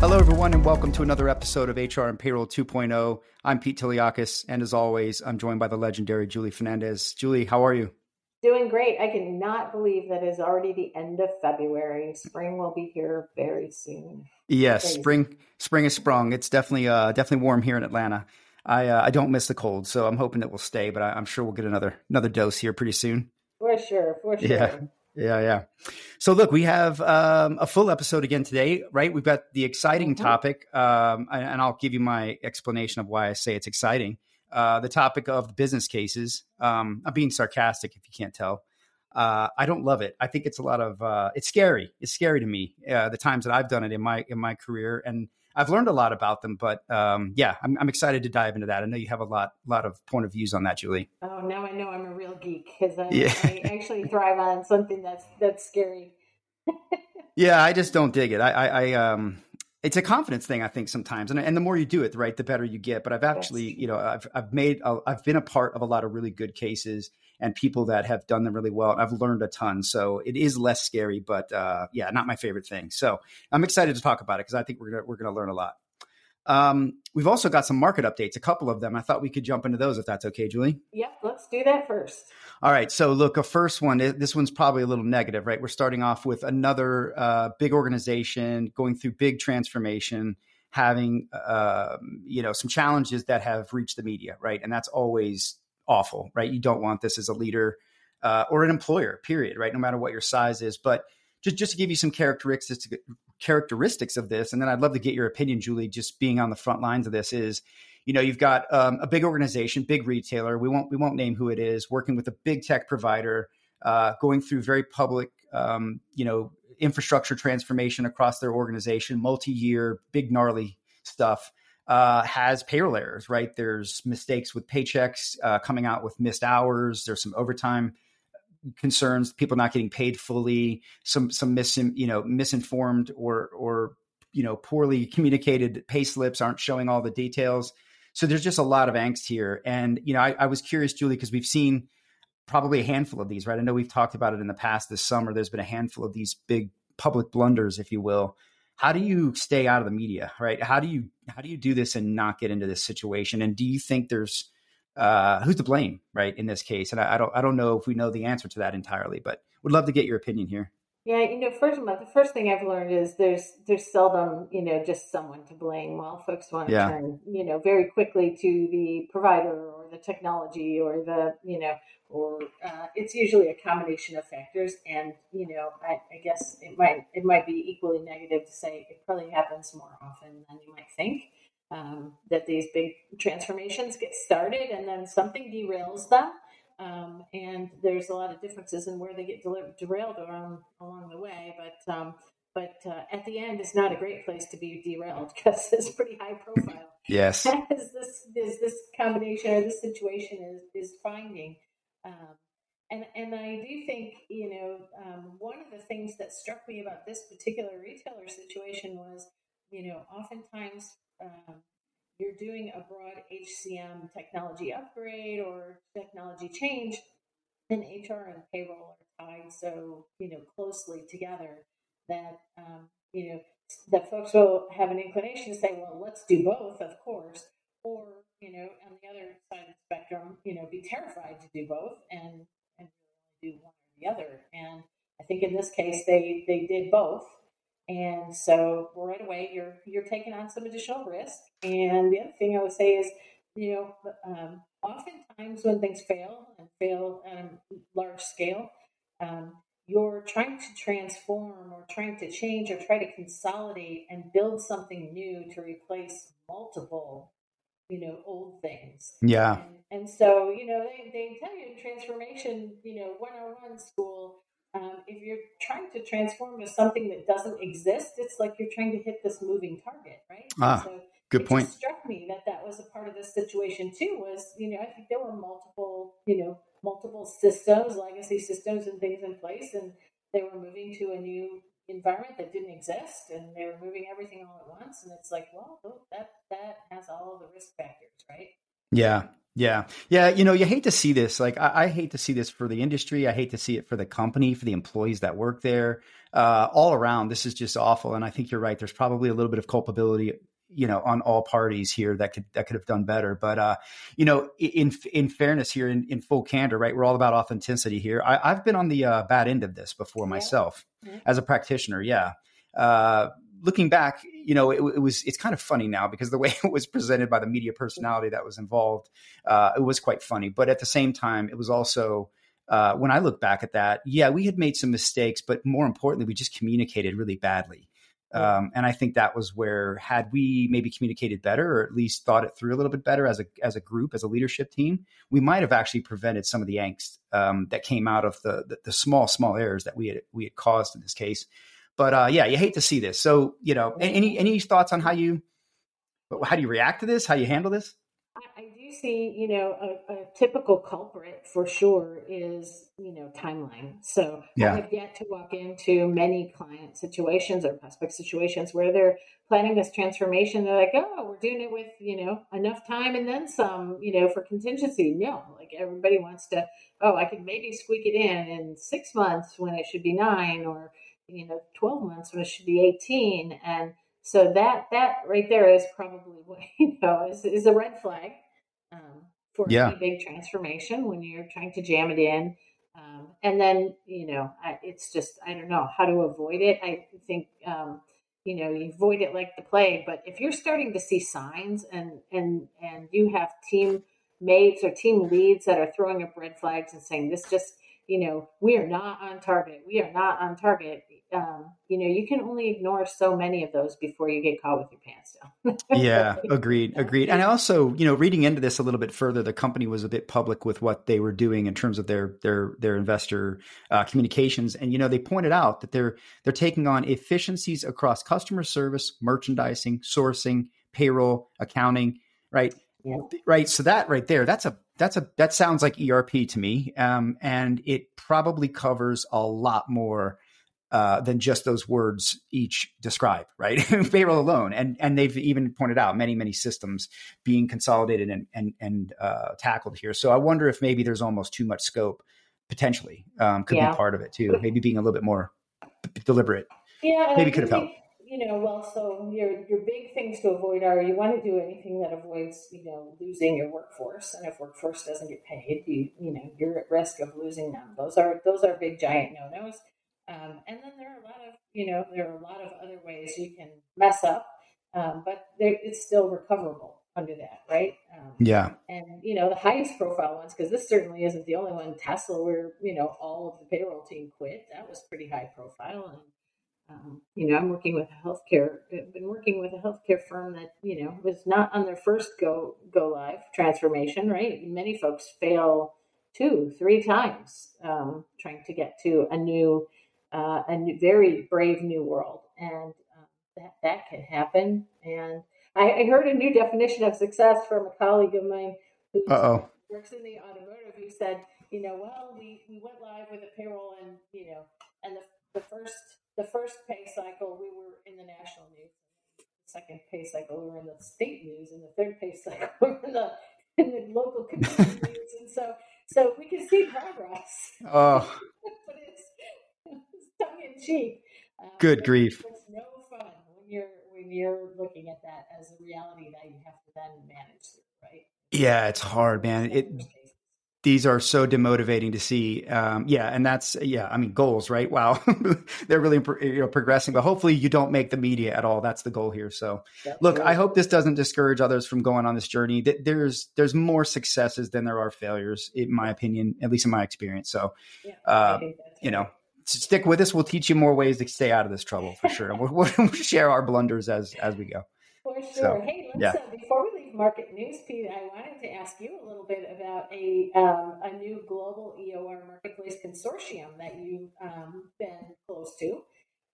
Hello, everyone, and welcome to another episode of HR and Payroll 2.0. I'm Pete Tiliakos, and as always, I'm joined by the legendary Julie Fernandez. Julie, how are you? Doing great. I cannot believe that is already the end of February. Spring will be here very soon. Yes, Crazy. spring spring is sprung. It's definitely uh, definitely warm here in Atlanta. I uh, I don't miss the cold, so I'm hoping it will stay. But I, am sure we'll get another another dose here pretty soon. For sure, for sure. Yeah. Yeah, yeah. So look, we have um, a full episode again today, right? We've got the exciting mm-hmm. topic, um, and I'll give you my explanation of why I say it's exciting. Uh, the topic of the business cases. Um, I'm being sarcastic if you can't tell. Uh, I don't love it. I think it's a lot of uh, it's scary. It's scary to me. Uh, the times that I've done it in my in my career, and I've learned a lot about them. But um, yeah, I'm, I'm, excited to dive into that. I know you have a lot lot of point of views on that, Julie. Oh, now I know I'm a real geek because I, yeah. I actually thrive on something that's that's scary. yeah, I just don't dig it. I, I, I um it's a confidence thing, I think sometimes, and and the more you do it, right, the better you get. But I've actually, you know, I've I've made a, I've been a part of a lot of really good cases and people that have done them really well. And I've learned a ton, so it is less scary, but uh, yeah, not my favorite thing. So I'm excited to talk about it because I think we're gonna we're gonna learn a lot. Um, we've also got some market updates, a couple of them. I thought we could jump into those if that's okay, Julie. Yep, let's do that first. All right. So, look, a first one, this one's probably a little negative, right? We're starting off with another uh, big organization going through big transformation, having, uh, you know, some challenges that have reached the media, right? And that's always awful, right? You don't want this as a leader uh, or an employer, period, right? No matter what your size is. But just, just to give you some characteristics characteristics of this, and then I'd love to get your opinion, Julie, just being on the front lines of this is, you know, you've got um, a big organization, big retailer. We won't we won't name who it is, working with a big tech provider, uh, going through very public, um, you know, infrastructure transformation across their organization, multi-year, big gnarly stuff. Uh, has payroll errors, right? There's mistakes with paychecks uh, coming out with missed hours. There's some overtime concerns, people not getting paid fully, some some mis you know misinformed or or you know poorly communicated pay slips aren't showing all the details. So there's just a lot of angst here. And you know, I, I was curious, Julie, because we've seen probably a handful of these, right? I know we've talked about it in the past this summer. There's been a handful of these big public blunders, if you will. How do you stay out of the media, right? How do you how do you do this and not get into this situation? And do you think there's uh, who's to blame, right? In this case, and I, I, don't, I don't know if we know the answer to that entirely, but would love to get your opinion here. Yeah, you know, first of all, the first thing I've learned is there's there's seldom you know just someone to blame. Well, folks want to yeah. turn you know very quickly to the provider or the technology or the you know or uh, it's usually a combination of factors. And you know, I, I guess it might it might be equally negative to say it probably happens more often than you might think um, that these big transformations get started and then something derails them. Um, and there's a lot of differences in where they get derailed along, along the way. But um, but uh, at the end, it's not a great place to be derailed because it's pretty high profile. Yes, as this is this combination or this situation is is finding. Um, and and I do think you know um, one of the things that struck me about this particular retailer situation was you know oftentimes um, you're doing a broad HCM technology upgrade or technology change, then HR and payroll are tied so you know closely together that um, you know that folks will have an inclination to say, well, let's do both, of course, or you know, on the other side of the spectrum, you know, be terrified to do both and and do one or the other. And I think in this case, they they did both, and so right away, you're you're taking on some additional risk. And the other thing I would say is, you know, um, oftentimes when things fail and fail on a large scale, um, you're trying to transform or trying to change or try to consolidate and build something new to replace multiple you know old things yeah and, and so you know they, they tell you in transformation you know 101 school um, if you're trying to transform to something that doesn't exist, it's like you're trying to hit this moving target, right? Ah, so good point. struck me that that was a part of this situation too. Was you know I think there were multiple you know multiple systems, legacy systems, and things in place, and they were moving to a new environment that didn't exist, and they were moving everything all at once, and it's like, well, that that has all the risk factors, right? Yeah, Yeah. Yeah. You know, you hate to see this. Like, I, I, hate to see this for the industry. I hate to see it for the company, for the employees that work there. Uh, all around, this is just awful. And I think you're right. There's probably a little bit of culpability, you know, on all parties here that could, that could have done better. But, uh, you know, in, in fairness here, in, in full candor, right, we're all about authenticity here. I, have been on the uh, bad end of this before yeah. myself mm-hmm. as a practitioner. Yeah. Uh, looking back, you know, it, it, was it's kind of funny now because the way it was presented by the media personality that was involved, uh, it was quite funny. But at the same time, it was also uh, when I look back at that, yeah, we had made some mistakes, but more importantly, we just communicated really badly. Um, and I think that was where, had we maybe communicated better, or at least thought it through a little bit better as a as a group, as a leadership team, we might have actually prevented some of the angst um, that came out of the, the, the small small errors that we had we had caused in this case. But uh, yeah, you hate to see this. So you know, any any thoughts on how you how do you react to this? How you handle this? I, do see, you know, a, a, typical culprit for sure is, you know, timeline. So yeah. I have yet to walk into many client situations or prospect situations where they're planning this transformation. They're like, oh, we're doing it with, you know, enough time and then some, you know, for contingency. No, like everybody wants to, oh, I could maybe squeak it in in six months when it should be nine or, you know 12 months when it should be 18 and so that that right there is probably what you know is, is a red flag um, for yeah. big transformation when you're trying to jam it in. Um, and then you know I, it's just i don't know how to avoid it. I think um, you know you avoid it like the plague but if you're starting to see signs and and and you have team mates or team leads that are throwing up red flags and saying this just you know we are not on target we are not on target um, you know, you can only ignore so many of those before you get caught with your pants down. yeah, agreed, agreed. And also, you know, reading into this a little bit further, the company was a bit public with what they were doing in terms of their their their investor uh, communications, and you know, they pointed out that they're they're taking on efficiencies across customer service, merchandising, sourcing, payroll, accounting, right? Yeah. Right. So that right there, that's a that's a that sounds like ERP to me, um, and it probably covers a lot more uh, than just those words each describe, right? Payroll alone, and and they've even pointed out many many systems being consolidated and and and uh, tackled here. So I wonder if maybe there's almost too much scope potentially um, could yeah. be part of it too. Maybe being a little bit more deliberate. Yeah, maybe could have helped. You know, well, so your your big things to avoid are you want to do anything that avoids you know losing your workforce, and if workforce doesn't get paid, you you know you're at risk of losing them. Those are those are big giant no nos um, and then there are a lot of, you know, there are a lot of other ways you can mess up, um, but it's still recoverable under that, right? Um, yeah. And, you know, the highest profile ones, because this certainly isn't the only one, Tesla, where, you know, all of the payroll team quit. That was pretty high profile. And, um, you know, I'm working with a healthcare, I've been working with a healthcare firm that, you know, was not on their first go, go live transformation, right? Many folks fail two, three times um, trying to get to a new uh, a new, very brave new world, and uh, that that can happen. And I, I, heard a new definition of success from a colleague of mine who Uh-oh. works in the automotive. Who said, you know, well, we, we went live with a payroll, and you know, and the, the first the first pay cycle we were in the national news. The second pay cycle we were in the state news, and the third pay cycle we were in the in the local community news. And so so we can see progress. Oh. But it's, it's tongue in cheek. Um, Good grief. It's no fun when you're when you're looking at that as a reality that you have to then manage through, right? Yeah, it's hard, man. It these are so demotivating to see. Um, yeah, and that's yeah. I mean, goals, right? Wow, they're really you know progressing. But hopefully, you don't make the media at all. That's the goal here. So, look, I hope this doesn't discourage others from going on this journey. There's there's more successes than there are failures, in my opinion, at least in my experience. So, yeah, uh, you know, stick with us. We'll teach you more ways to stay out of this trouble for sure. we'll, we'll, share our blunders as as we go. For sure. So, hey, let's, yeah. Before we market news, Pete, I wanted to ask you a little bit about a um, a new global EOR marketplace consortium that you've um, been close to.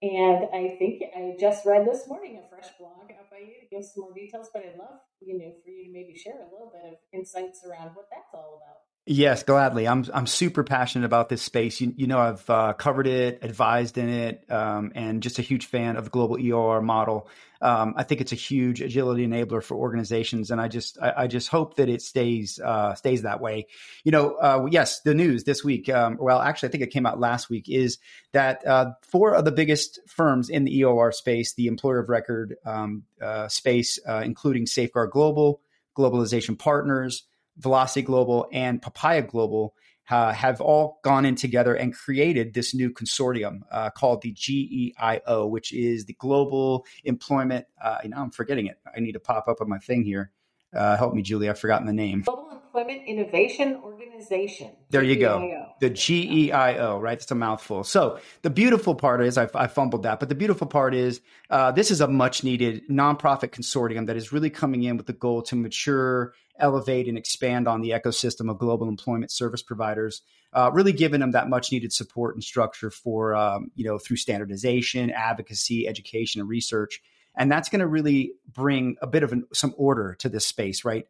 And I think I just read this morning a fresh blog up by you to give some more details, but I'd love, you know, for you to maybe share a little bit of insights around what that's all about. Yes, gladly. I'm I'm super passionate about this space. You, you know, I've uh, covered it, advised in it, um, and just a huge fan of the global EOR model. Um, I think it's a huge agility enabler for organizations, and I just I, I just hope that it stays uh, stays that way. You know, uh, yes, the news this week. Um, well, actually, I think it came out last week. Is that uh, four of the biggest firms in the EOR space, the employer of record um, uh, space, uh, including Safeguard Global, Globalization Partners. Velocity Global and Papaya Global uh, have all gone in together and created this new consortium uh, called the GEIO, which is the Global Employment. Uh, now I'm forgetting it. I need to pop up on my thing here. Uh, help me, Julie. I've forgotten the name. Global Employment Innovation Organization. There you go. The GEIO, right? It's a mouthful. So the beautiful part is, I, I fumbled that, but the beautiful part is uh, this is a much needed nonprofit consortium that is really coming in with the goal to mature, elevate, and expand on the ecosystem of global employment service providers. Uh, really giving them that much needed support and structure for, um, you know, through standardization, advocacy, education, and research and that's going to really bring a bit of an, some order to this space, right?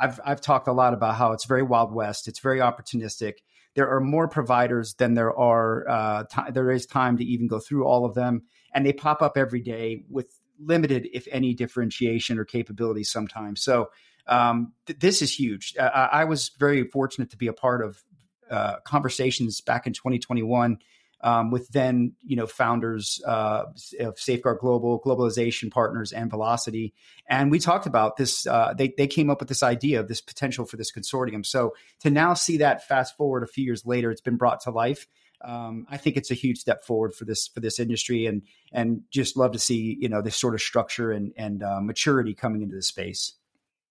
I've I've talked a lot about how it's very wild west, it's very opportunistic. There are more providers than there are uh, t- there is time to even go through all of them, and they pop up every day with limited, if any, differentiation or capabilities sometimes. So um, th- this is huge. Uh, I was very fortunate to be a part of uh, conversations back in 2021 um, with then you know founders uh, of Safeguard Global, Globalization Partners, and Velocity, and we talked about this. Uh, they they came up with this idea of this potential for this consortium. So to now see that fast forward a few years later, it's been brought to life. Um, I think it's a huge step forward for this for this industry, and and just love to see you know this sort of structure and and uh, maturity coming into the space.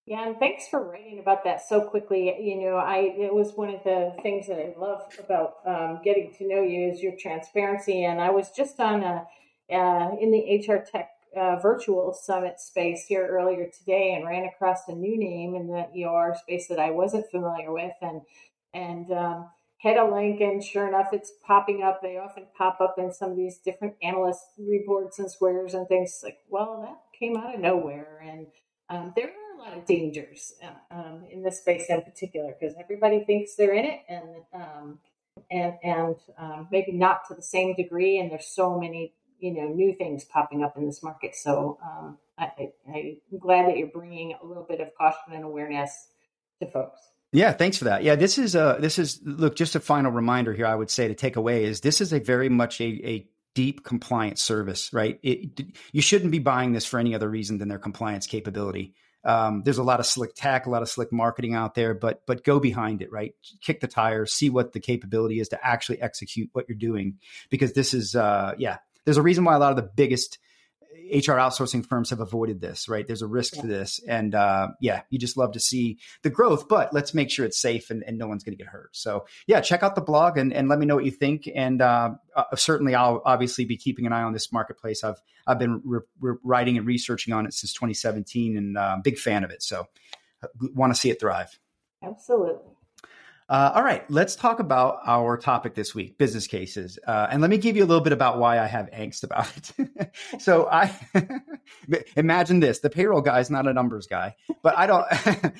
Yeah, and thanks for writing about that so quickly. You know, I it was one of the things that I love about um, getting to know you is your transparency. And I was just on a uh, in the HR Tech uh, virtual summit space here earlier today and ran across a new name in the EOR space that I wasn't familiar with, and and um, had a link, and sure enough, it's popping up. They often pop up in some of these different analyst reports and squares and things. Like, well, that came out of nowhere, and um, there lot of dangers uh, um, in this space in particular because everybody thinks they're in it and um, and and um, maybe not to the same degree. And there's so many you know new things popping up in this market. So um, I, I'm glad that you're bringing a little bit of caution and awareness to folks. Yeah, thanks for that. Yeah, this is a this is look just a final reminder here. I would say to take away is this is a very much a, a deep compliance service, right? It, you shouldn't be buying this for any other reason than their compliance capability. Um, there's a lot of slick tech, a lot of slick marketing out there, but but go behind it, right? Kick the tires, see what the capability is to actually execute what you're doing, because this is, uh, yeah, there's a reason why a lot of the biggest HR outsourcing firms have avoided this, right? There's a risk yeah. to this. And uh, yeah, you just love to see the growth, but let's make sure it's safe and, and no one's going to get hurt. So yeah, check out the blog and, and let me know what you think. And uh, uh, certainly I'll obviously be keeping an eye on this marketplace. I've, I've been re- re- writing and researching on it since 2017 and uh, big fan of it. So want to see it thrive. Absolutely. Uh, all right, let's talk about our topic this week, business cases. Uh, and let me give you a little bit about why I have angst about it. so I imagine this: the payroll guy is not a numbers guy, but I don't,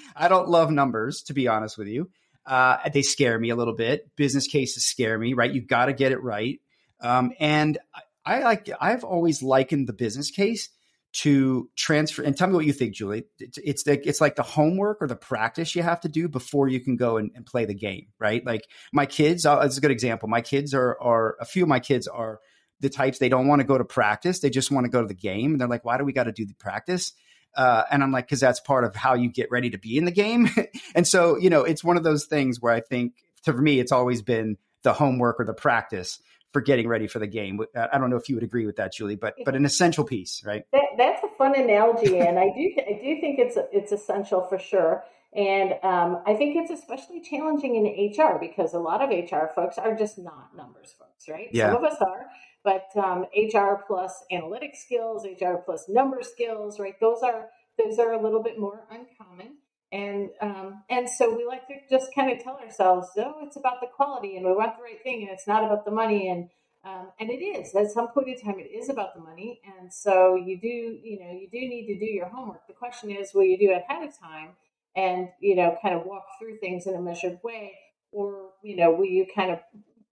I don't love numbers to be honest with you. Uh, they scare me a little bit. Business cases scare me, right? You got to get it right. Um, and I, I like, I've always likened the business case to transfer and tell me what you think julie. It's, the, it's like the homework or the practice you have to do before you can go and, and play the game right? Like my kids uh, it's a good example. My kids are are a few of my kids are the types they don't want to go to practice they just want to go to the game and they're like why do we got to do the practice? Uh, and i'm like because that's part of how you get ready to be in the game. And so you know it's one of those things where i think to, me it's always been the homework or the practice for getting ready for the game. I don't know if you would agree with that, Julie, but but an essential piece, right? That, that's a fun analogy, and I do I do think it's it's essential for sure. And um, I think it's especially challenging in HR because a lot of HR folks are just not numbers folks, right? Yeah. Some of us are, but um, HR plus analytic skills, HR plus number skills, right? Those are those are a little bit more uncommon and um, and so we like to just kind of tell ourselves, oh, it's about the quality, and we want the right thing, and it's not about the money, and um, and it is at some point in time, it is about the money, and so you do, you know, you do need to do your homework. The question is, will you do it ahead of time, and you know, kind of walk through things in a measured way, or you know, will you kind of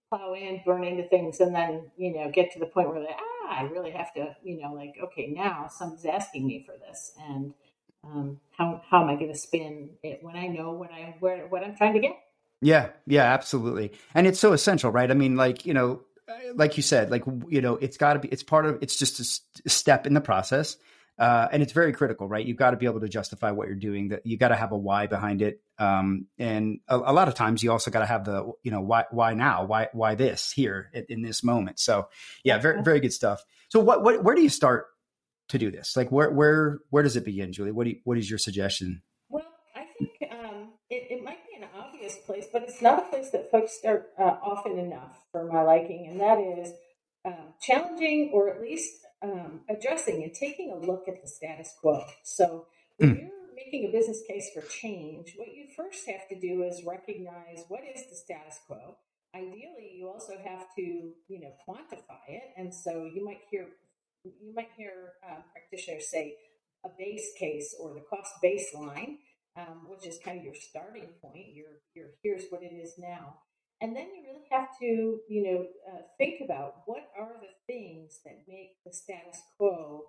plow in, burn into things, and then you know get to the point where like, ah, I really have to, you know, like okay, now someone's asking me for this, and um, how how am I going to spin it when I know what I where what I'm trying to get? Yeah, yeah, absolutely, and it's so essential, right? I mean, like you know, like you said, like you know, it's got to be. It's part of. It's just a step in the process. Uh, and it's very critical, right? You've got to be able to justify what you're doing. That you got to have a why behind it, um, and a, a, lot of times you also got to have the, you know, why, why now, why, why this here in, in this moment. So, yeah, very, very good stuff. So, what, what, where do you start to do this? Like, where, where, where does it begin, Julie? What do you, what is your suggestion? Well, I think um, it, it might be an obvious place, but it's not a place that folks start uh, often enough for my liking, and that is um, challenging or at least um, addressing and taking a look at the status quo. So, when mm. you're making a business case for change, what you first have to do is recognize what is the status quo. Ideally, you also have to, you know, quantify it. And so you might hear you might hear uh, practitioners say a base case or the cost baseline, um, which is kind of your starting point. Your your here's what it is now. And then you really have to, you know, uh, think about what are the things that make the status quo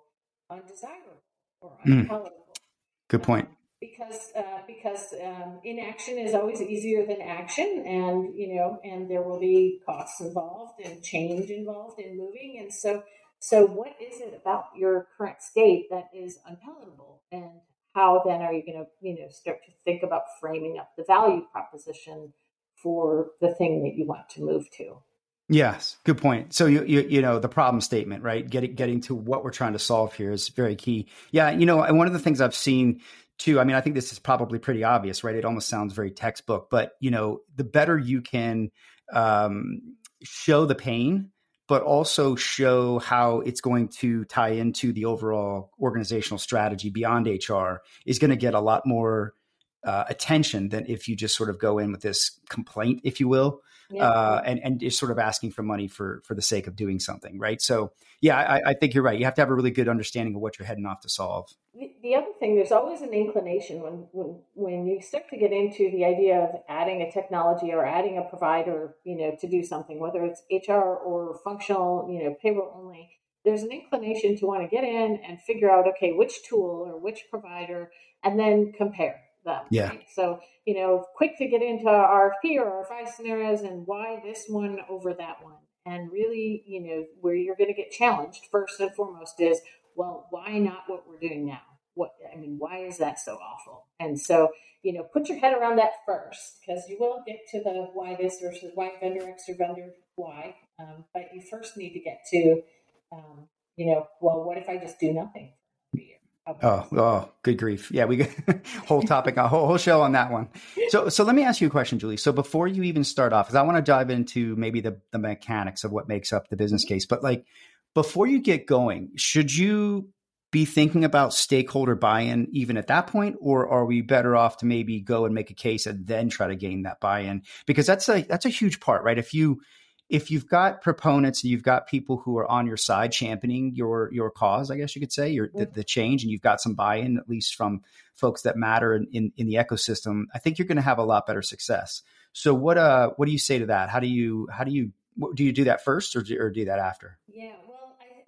undesirable or hmm. unpalatable. Mm. Good point. Um, because uh, because um, inaction is always easier than action, and you know, and there will be costs involved and change involved in moving, and so so what is it about your current state that is unpalatable, and how then are you going to you know start to think about framing up the value proposition for the thing that you want to move to. Yes, good point. So you you you know the problem statement, right? Getting getting to what we're trying to solve here is very key. Yeah, you know, and one of the things I've seen too, I mean, I think this is probably pretty obvious, right? It almost sounds very textbook, but you know, the better you can um, show the pain, but also show how it's going to tie into the overall organizational strategy beyond HR, is going to get a lot more uh, attention than if you just sort of go in with this complaint, if you will, yeah. uh, and and just sort of asking for money for for the sake of doing something, right? So, yeah, I, I, think you're right. You have to have a really good understanding of what you're heading off to solve. The, the other thing, there's always an inclination when when when you start to get into the idea of adding a technology or adding a provider, you know, to do something, whether it's HR or functional, you know, payroll only. There's an inclination to want to get in and figure out, okay, which tool or which provider, and then compare them. Yeah. Right? So, you know, quick to get into RFP or RFI scenarios and why this one over that one. And really, you know, where you're going to get challenged first and foremost is, well, why not what we're doing now? What I mean, why is that so awful? And so, you know, put your head around that first because you will get to the why this versus why vendor X or vendor Y. Um, but you first need to get to, um, you know, well, what if I just do nothing? Oh, oh, good grief! Yeah, we got whole topic, a whole, whole show on that one. So, so let me ask you a question, Julie. So, before you even start off, because I want to dive into maybe the the mechanics of what makes up the business mm-hmm. case, but like before you get going, should you be thinking about stakeholder buy-in even at that point, or are we better off to maybe go and make a case and then try to gain that buy-in? Because that's a that's a huge part, right? If you if you've got proponents and you've got people who are on your side championing your your cause, I guess you could say, your the, the change, and you've got some buy-in at least from folks that matter in, in, in the ecosystem, I think you're going to have a lot better success. So what uh what do you say to that? How do you how do you do you do that first or do, or do that after? Yeah,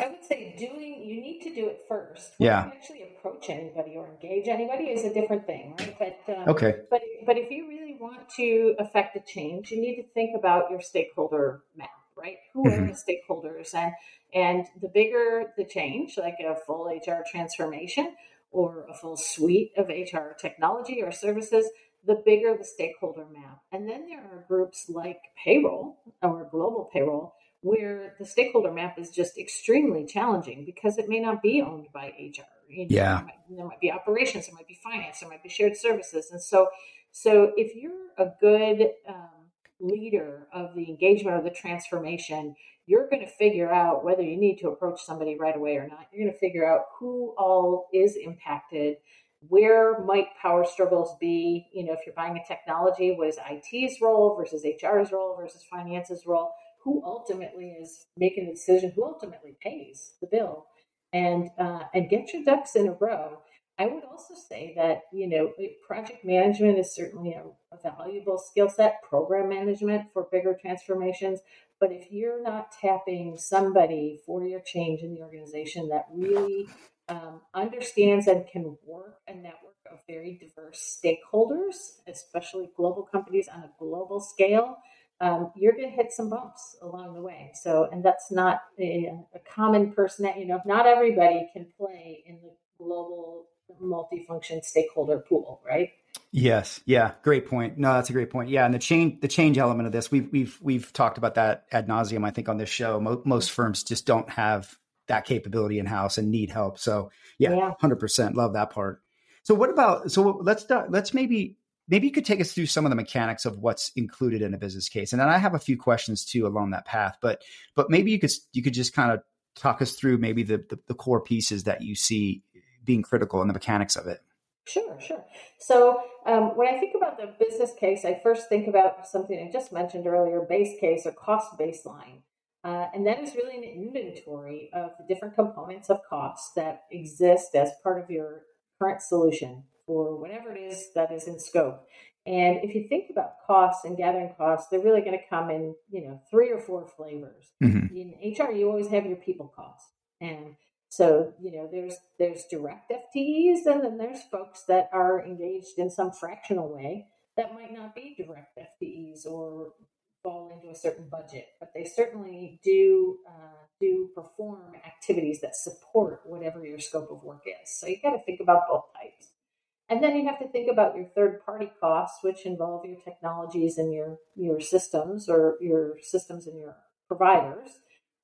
I, would say doing you need to do it first. When yeah, actually approach anybody or engage anybody is a different thing, right? But um, okay, but but if you really want to affect a change, you need to think about your stakeholder map, right? Who mm-hmm. are the stakeholders? And and the bigger the change, like a full HR transformation or a full suite of HR technology or services, the bigger the stakeholder map. And then there are groups like payroll or global payroll where the stakeholder map is just extremely challenging because it may not be owned by HR. You know, yeah. There might, there might, be operations, there might be finance, there might be shared services. And so so if you're a good um, leader of the engagement or the transformation, you're going to figure out whether you need to approach somebody right away or not. You're going to figure out who all is impacted. Where might power struggles be? You know, if you're buying a technology, what is IT's role versus HR's role versus finance's role? Who ultimately is making the decision? Who ultimately pays the bill? And uh, and get your ducks in a row I would also say that, you know, project management is certainly a, a valuable skill set, program management for bigger transformations. But if you're not tapping somebody for your change in the organization that really um, understands and can work a network of very diverse stakeholders, especially global companies on a global scale, um, you're going to hit some bumps along the way. So, and that's not a, a common person. That, you know, not everybody can play in the global multifunction stakeholder pool, right? Yes. Yeah. Great point. No, that's a great point. Yeah, and the change, the change element of this, we've we've we've talked about that ad nauseum. I think on this show, Mo- most firms just don't have that capability in house and need help. So yeah, hundred percent, love that part. So what about? So let's let's maybe maybe you could take us through some of the mechanics of what's included in a business case, and then I have a few questions too along that path. But but maybe you could you could just kind of talk us through maybe the, the, the core pieces that you see being critical and the mechanics of it. Sure, sure. So um, when I think about the business case, I first think about something I just mentioned earlier: base case or cost baseline. Uh, and that is really an inventory of the different components of costs that exist as part of your current solution for whatever it is that is in scope. And if you think about costs and gathering costs, they're really going to come in, you know, three or four flavors. Mm-hmm. In HR, you always have your people costs, and so you know, there's there's direct FTEs, and then there's folks that are engaged in some fractional way that might not be direct FTEs or fall into a certain budget, but they certainly do uh, do perform activities that support whatever your scope of work is. So you got to think about both types. And then you have to think about your third party costs, which involve your technologies and your, your systems or your systems and your providers.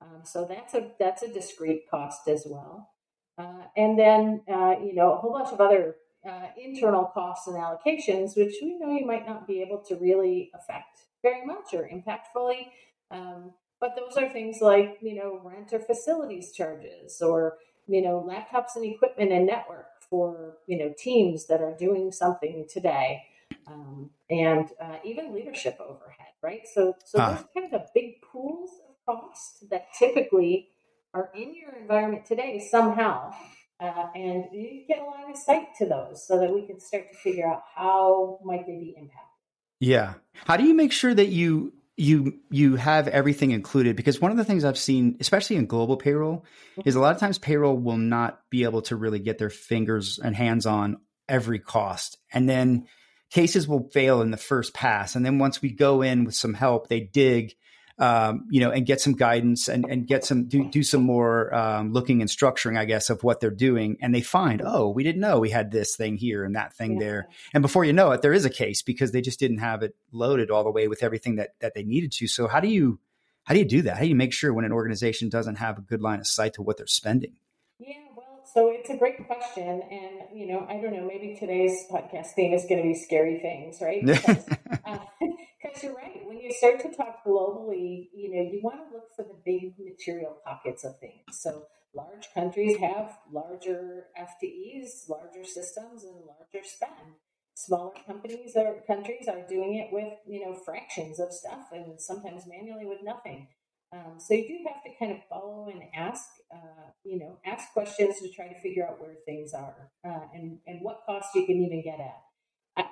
Um, so that's a that's a discrete cost as well. Uh, and then uh, you know a whole bunch of other uh, internal costs and allocations, which we know you might not be able to really affect very much or impactfully. Um, but those are things like you know rent or facilities charges, or you know laptops and equipment and network for you know teams that are doing something today, um, and uh, even leadership overhead, right? So, so ah. those kind of the big pools of costs that typically are in your environment today somehow. Uh, and you get a line of sight to those so that we can start to figure out how might they be impacted. Yeah. How do you make sure that you you you have everything included because one of the things I've seen, especially in global payroll, is a lot of times payroll will not be able to really get their fingers and hands on every cost, and then cases will fail in the first pass, and then once we go in with some help, they dig um, you know, and get some guidance and, and get some do, do some more um, looking and structuring, I guess, of what they're doing. And they find, oh, we didn't know we had this thing here and that thing yeah. there. And before you know it, there is a case because they just didn't have it loaded all the way with everything that that they needed to. So how do you how do you do that? How do you make sure when an organization doesn't have a good line of sight to what they're spending? Yeah, well, so it's a great question, and you know, I don't know, maybe today's podcast theme is going to be scary things, right? Because, uh, you're right. When you start to talk globally, you know, you want to look for the big material pockets of things. So large countries have larger FTEs, larger systems, and larger spend. Smaller companies or countries are doing it with, you know, fractions of stuff and sometimes manually with nothing. Um, so you do have to kind of follow and ask, uh, you know, ask questions to try to figure out where things are uh, and, and what costs you can even get at.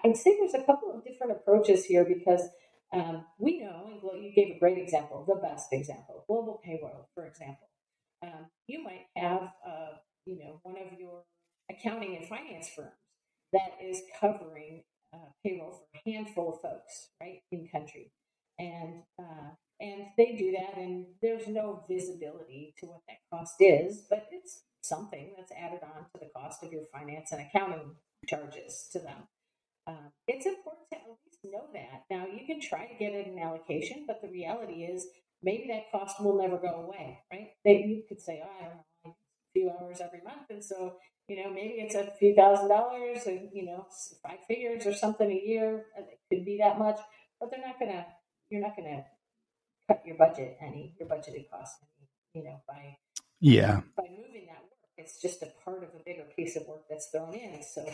I'd say there's a couple of different approaches here because um, we know, and you gave a great example, the best example, global payroll, for example. Um, you might have, uh, you know, one of your accounting and finance firms that is covering uh, payroll for a handful of folks, right, in country, and uh, and they do that, and there's no visibility to what that cost is, but it's something that's added on to the cost of your finance and accounting charges to them. Um, it's important to at least know that. Now, you can try to get it an allocation, but the reality is maybe that cost will never go away, right? They, you could say, oh, I don't know, a few hours every month. And so, you know, maybe it's a few thousand dollars and, you know, five figures or something a year. It could be that much, but they're not going to, you're not going to cut your budget any, your budgeted cost, you know, by, yeah, by moving that work. It's just a part of a bigger piece of work that's thrown in. So,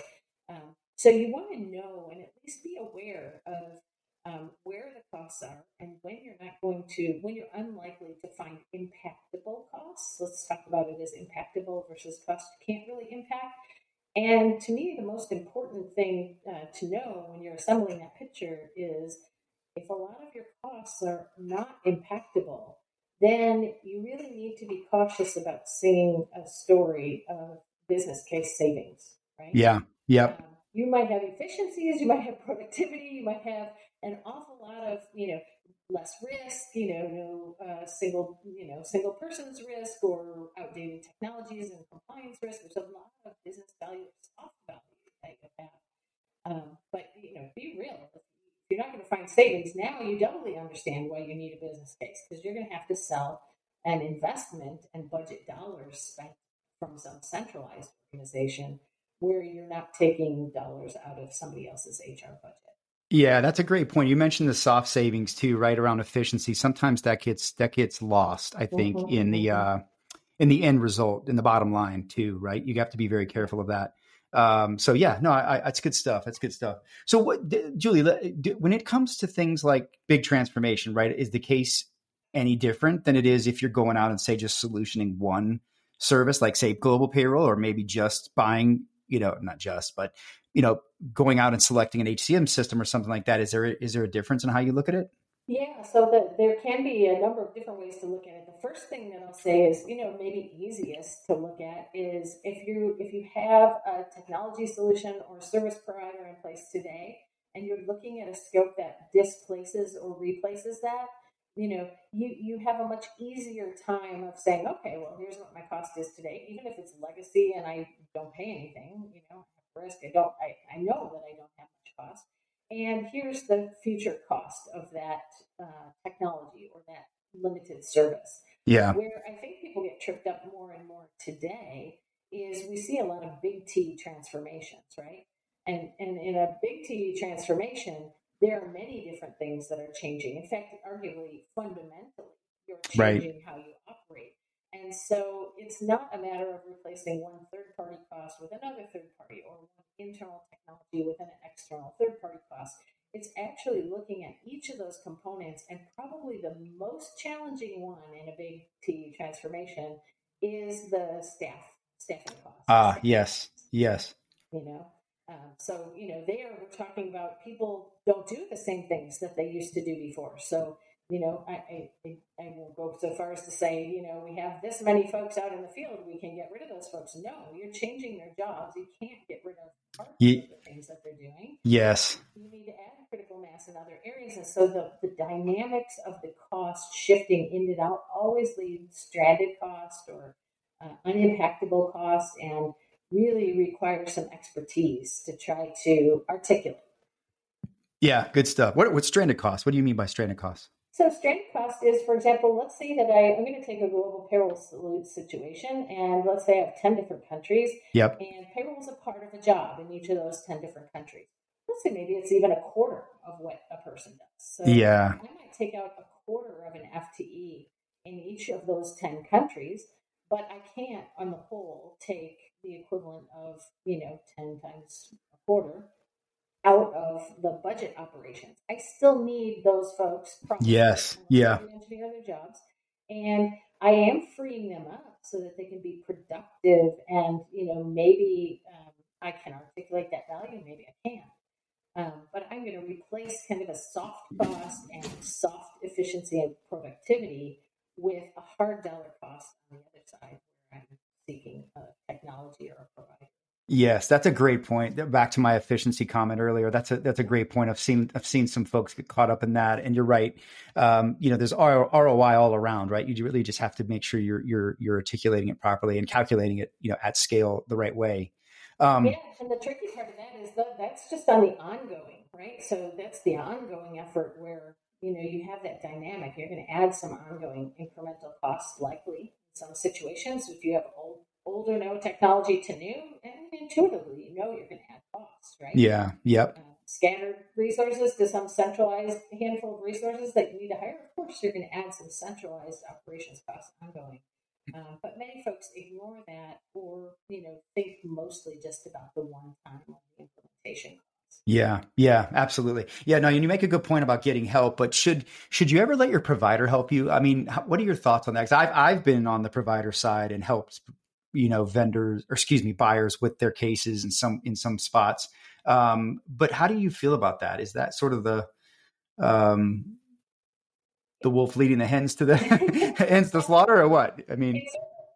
um, so you want to know and at least be aware of um, where the costs are and when you're not going to, when you're unlikely to find impactable costs. Let's talk about it as impactable versus costs you can't really impact. And to me, the most important thing uh, to know when you're assembling that picture is if a lot of your costs are not impactable, then you really need to be cautious about seeing a story of business case savings, right? Yeah. Yep. Um, you might have efficiencies, you might have productivity, you might have an awful lot of, you know, less risk, you know, no uh, single, you know, single person's risk or outdated technologies and compliance risk. There's a lot of business value soft value that you have. Um, but you know, be real. If you're not going to find savings now, you doubly understand why you need a business case because you're going to have to sell an investment and budget dollars spent from some centralized organization where you're not taking dollars out of somebody else's HR budget. Yeah, that's a great point. You mentioned the soft savings too, right around efficiency. Sometimes that gets that gets lost, I think, mm-hmm. in the mm-hmm. uh, in the end result, in the bottom line too, right? You have to be very careful of that. Um, so yeah, no, I, I, that's good stuff. That's good stuff. So what, Julie, when it comes to things like big transformation, right? Is the case any different than it is if you're going out and say just solutioning one service, like say global payroll, or maybe just buying, you know, not just, but you know, going out and selecting an HCM system or something like that? Is there is there a difference in how you look at it? Yeah, so the, there can be a number of different ways to look at it. The first thing that I'll say is, you know, maybe easiest to look at is if you if you have a technology solution or service provider in place today, and you're looking at a scope that displaces or replaces that, you know, you you have a much easier time of saying, okay, well, here's what my cost is today, even if it's legacy and I don't pay anything, you know, risk. I don't. I, I know that I don't have much cost. And here's the future cost of that uh, technology or that limited service. Yeah. Where I think people get tripped up more and more today is we see a lot of big T transformations, right? And and in a big T transformation, there are many different things that are changing. In fact, arguably fundamentally, you're changing right. how you operate. And so it's not a matter of replacing one third party cost with another third party or one internal technology with an external third party cost. It's actually looking at each of those components, and probably the most challenging one in a big T transformation is the staff staffing cost. Ah, yes, yes. You know, um, so you know, there we're talking about people don't do the same things that they used to do before. So you know, I, I, I will go so far as to say, you know, we have this many folks out in the field, we can get rid of those folks. No, you're changing their jobs. You can't get rid of of the things that they're doing. Yes. You need to add critical mass in other areas. And so the, the dynamics of the cost shifting in and out always leads stranded cost or uh, unimpactable cost and really requires some expertise to try to articulate. Yeah, good stuff. What, what stranded cost? What do you mean by stranded cost? So stranded cost is, for example, let's say that I, I'm going to take a global payroll situation, and let's say I have 10 different countries. Yep. And payroll is a part of a job in each of those 10 different countries. Let's say maybe it's even a quarter of what a person does. So yeah. I might take out a quarter of an FTE in each of those 10 countries, but I can't, on the whole, take the equivalent of, you know, 10 times a quarter out of the budget operations. I still need those folks. Yes. Yeah. Engineer their jobs, and I am freeing them up so that they can be productive, and you know maybe um, I can articulate that value, maybe I can. Um, but I'm going to replace kind of a soft cost and soft efficiency and productivity with a hard dollar cost on the other side where I'm seeking a technology or a provider. Yes, that's a great point. Back to my efficiency comment earlier. That's a that's a great point. I've seen I've seen some folks get caught up in that, and you're right. Um, you know, there's ROI all around, right? You really just have to make sure you're you're you're articulating it properly and calculating it, you know, at scale the right way. Um, yeah, and the tricky part of that is that that's just on the ongoing, right? So that's the ongoing effort where you know you have that dynamic. You're going to add some ongoing incremental costs, likely some situations. If you have old older no technology to new, and intuitively you know you're going to add costs, right? Yeah. Yep. Uh, scattered resources to some centralized handful of resources that you need to hire. Of course, you're going to add some centralized operations costs ongoing. Uh, but many folks ignore that or you know think mostly just about the one time implementation yeah, yeah, absolutely. Yeah, no, and you make a good point about getting help, but should should you ever let your provider help you? I mean, what are your thoughts on that? Because I've I've been on the provider side and helped you know vendors or excuse me buyers with their cases in some in some spots um, but how do you feel about that is that sort of the um, the wolf leading the hens to the hens to slaughter or what i mean it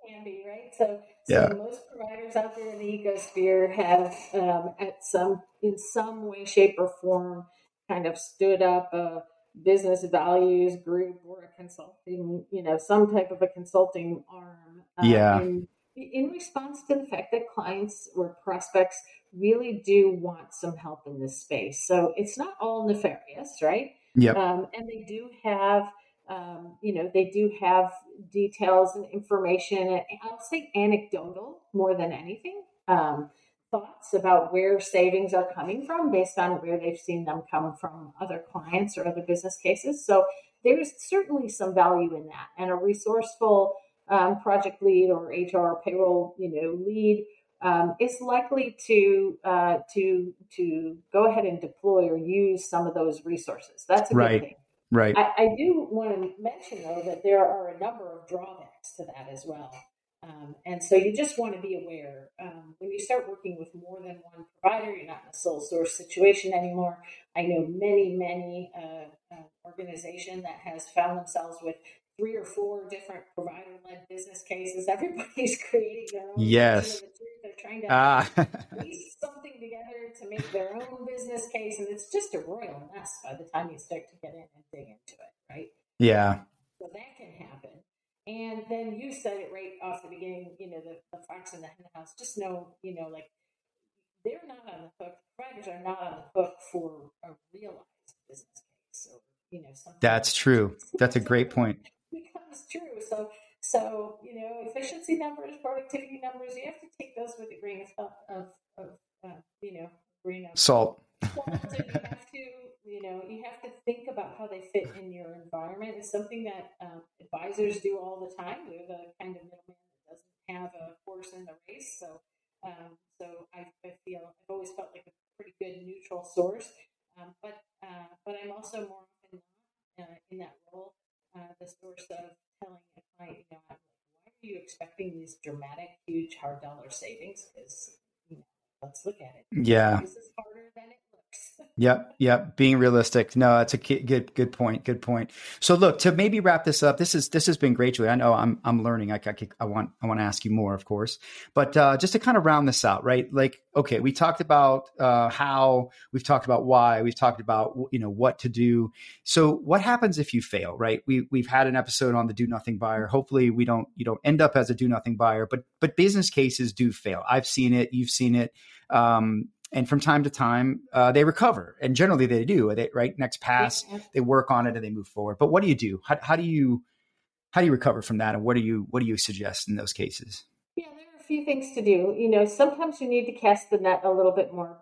can be right so, so yeah. most providers out there in the ecosphere have um, at some in some way shape or form kind of stood up a business values group or a consulting you know some type of a consulting arm uh, yeah in, in response to the fact that clients or prospects really do want some help in this space. So it's not all nefarious, right? Yeah. Um, and they do have, um, you know, they do have details and information. And I'll say anecdotal more than anything. Um, thoughts about where savings are coming from based on where they've seen them come from other clients or other business cases. So there's certainly some value in that, and a resourceful um, project lead or HR payroll, you know, lead um, is likely to uh, to to go ahead and deploy or use some of those resources. That's a right. good thing. Right. I, I, do want to mention though that there are a number of drawbacks to that as well. Um, and so you just want to be aware um, when you start working with more than one provider, you're not in a sole source situation anymore. I know many, many uh, uh, organization that has found themselves with three or four different provider led business cases. Everybody's creating their own. Yes. The They're trying to ah. piece something together to make their own business case, and it's just a royal mess by the time you start to get in and dig into it, right? Yeah. So that can happen. And then you said it right off the beginning, you know, the, the fox in the hen house. Just know, you know, like they're not on the hook. Providers are not on the hook for a realized business case. So, you know, that's true. That's a great point becomes true. So, so efficiency numbers, productivity numbers, you have to take those with a grain of, of, of uh, you know, grain of salt. salt. you have to, you know, you have to think about how they fit in your environment. It's something that um, advisors do all the time. They're the kind of middleman that doesn't have a horse in the race. So, um, so I, I feel I've always felt like a pretty good neutral source. Um, but uh, but I'm also more often uh, in that role uh, the source of telling a client, you know, are you expecting these dramatic, huge hard dollar savings? Because, you know, let's look at it. Yeah. This is harder than it looks. Yep, yep. Being realistic. No, that's a good, good point. Good point. So, look to maybe wrap this up. This is this has been great, Julie. I know I'm I'm learning. I, I, I want I want to ask you more, of course. But uh, just to kind of round this out, right? Like, okay, we talked about uh, how, we've talked about why, we've talked about you know what to do. So, what happens if you fail? Right? We we've had an episode on the do nothing buyer. Hopefully, we don't you don't end up as a do nothing buyer, but but business cases do fail. I've seen it. You've seen it. Um, and from time to time uh, they recover and generally they do they right next pass they work on it and they move forward. But what do you do? How, how do you how do you recover from that and what do you what do you suggest in those cases? Yeah there are a few things to do. You know sometimes you need to cast the net a little bit more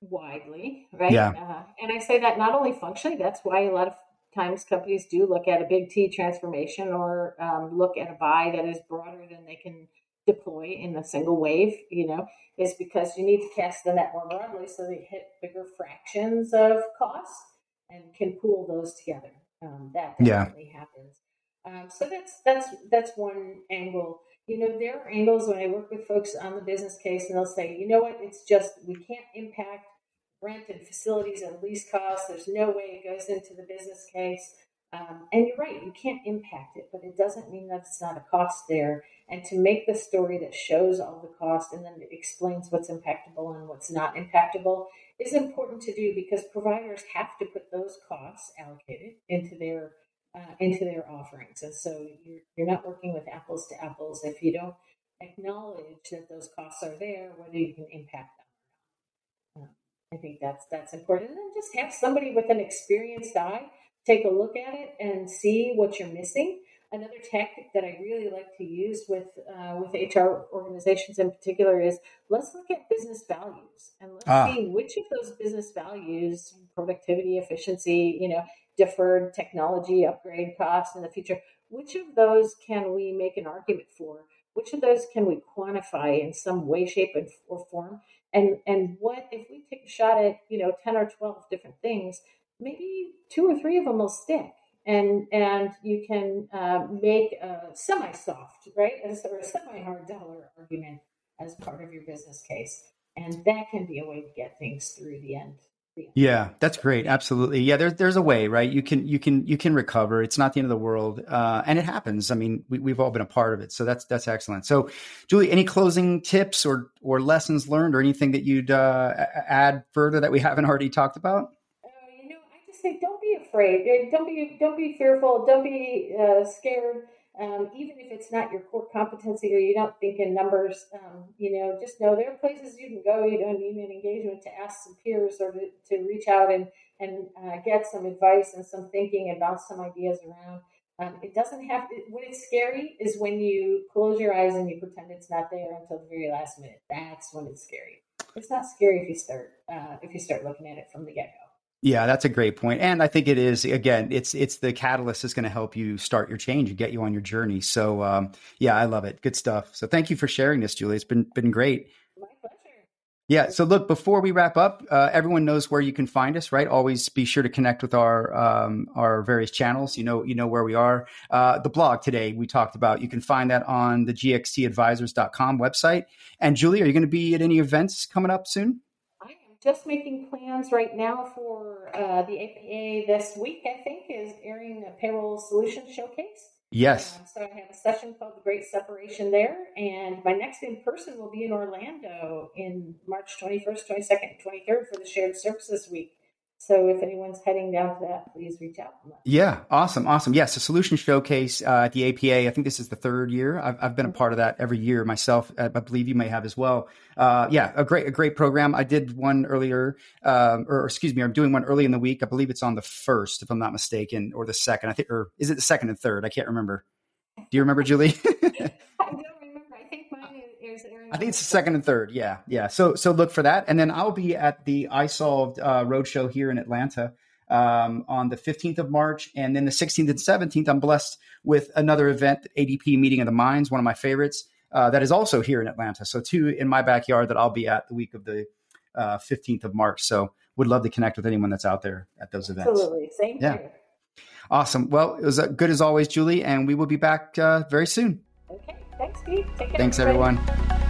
widely right? Yeah. Uh, and i say that not only functionally that's why a lot of times companies do look at a big t transformation or um, look at a buy that is broader than they can deploy in a single wave, you know, is because you need to cast the net more broadly so they hit bigger fractions of cost and can pool those together. Um, that definitely yeah. happens. Um, so that's that's that's one angle. You know, there are angles when I work with folks on the business case, and they'll say, you know what, it's just we can't impact rent and facilities and lease costs. There's no way it goes into the business case. Um, and you're right, you can't impact it, but it doesn't mean that it's not a cost there. And to make the story that shows all the cost and then it explains what's impactable and what's not impactable is important to do because providers have to put those costs allocated into their uh, into their offerings. And so you're, you're not working with apples to apples if you don't acknowledge that those costs are there, whether you can impact them or not. Uh, I think that's that's important. And then just have somebody with an experienced eye take a look at it and see what you're missing. Another tactic that I really like to use with uh, with HR organizations in particular is let's look at business values and let's ah. see which of those business values, productivity, efficiency, you know, deferred technology upgrade costs in the future, which of those can we make an argument for? Which of those can we quantify in some way, shape, and, or form? And and what if we take a shot at you know ten or twelve different things? Maybe two or three of them will stick and and you can uh, make a semi-soft, right, or a semi-hard dollar argument as part of your business case, and that can be a way to get things through the end. Yeah, that's great. Absolutely. Yeah, there's there's a way, right? You can you can you can recover. It's not the end of the world, uh, and it happens. I mean, we, have all been a part of it, so that's that's excellent. So, Julie, any closing tips or or lessons learned, or anything that you'd uh, add further that we haven't already talked about? Uh, you know, I just don't be afraid. Don't be don't be fearful. Don't be uh, scared um, even if it's not your core competency or you don't think in numbers, um, you know, just know there are places you can go. You don't need an engagement to ask some peers or to, to reach out and, and uh, get some advice and some thinking and bounce some ideas around. Um, it doesn't have to, when it's scary is when you close your eyes and you pretend it's not there until the very last minute. That's when it's scary. It's not scary if you start uh, if you start looking at it from the get go. Yeah, that's a great point. And I think it is again, it's it's the catalyst that's going to help you start your change and get you on your journey. So um, yeah, I love it. Good stuff. So thank you for sharing this, Julie. It's been been great. My pleasure. Yeah. So look, before we wrap up, uh, everyone knows where you can find us, right? Always be sure to connect with our um, our various channels. You know, you know where we are. Uh, the blog today we talked about. You can find that on the gxtadvisors.com website. And Julie, are you going to be at any events coming up soon? Just making plans right now for uh, the APA this week, I think, is airing a payroll solution showcase. Yes. Um, so I have a session called The Great Separation there. And my next in person will be in Orlando in March 21st, 22nd, 23rd for the Shared Services Week. So if anyone's heading down to that, please reach out. Yeah, awesome, awesome. Yes, a solution showcase uh, at the APA. I think this is the third year. I've, I've been a part of that every year myself. I believe you may have as well. Uh, yeah, a great, a great program. I did one earlier, um, or excuse me, I'm doing one early in the week. I believe it's on the first, if I'm not mistaken, or the second. I think, or is it the second and third? I can't remember. Do you remember, Julie? I think it's the second and third. Yeah, yeah. So so look for that, and then I'll be at the iSolved uh, Roadshow here in Atlanta um, on the 15th of March, and then the 16th and 17th. I'm blessed with another event, ADP Meeting of the Minds, one of my favorites. Uh, that is also here in Atlanta. So two in my backyard that I'll be at the week of the uh, 15th of March. So would love to connect with anyone that's out there at those events. Absolutely, same yeah. here. Awesome. Well, it was uh, good as always, Julie, and we will be back uh, very soon. Okay. Thanks, Pete. Thanks, everybody. everyone.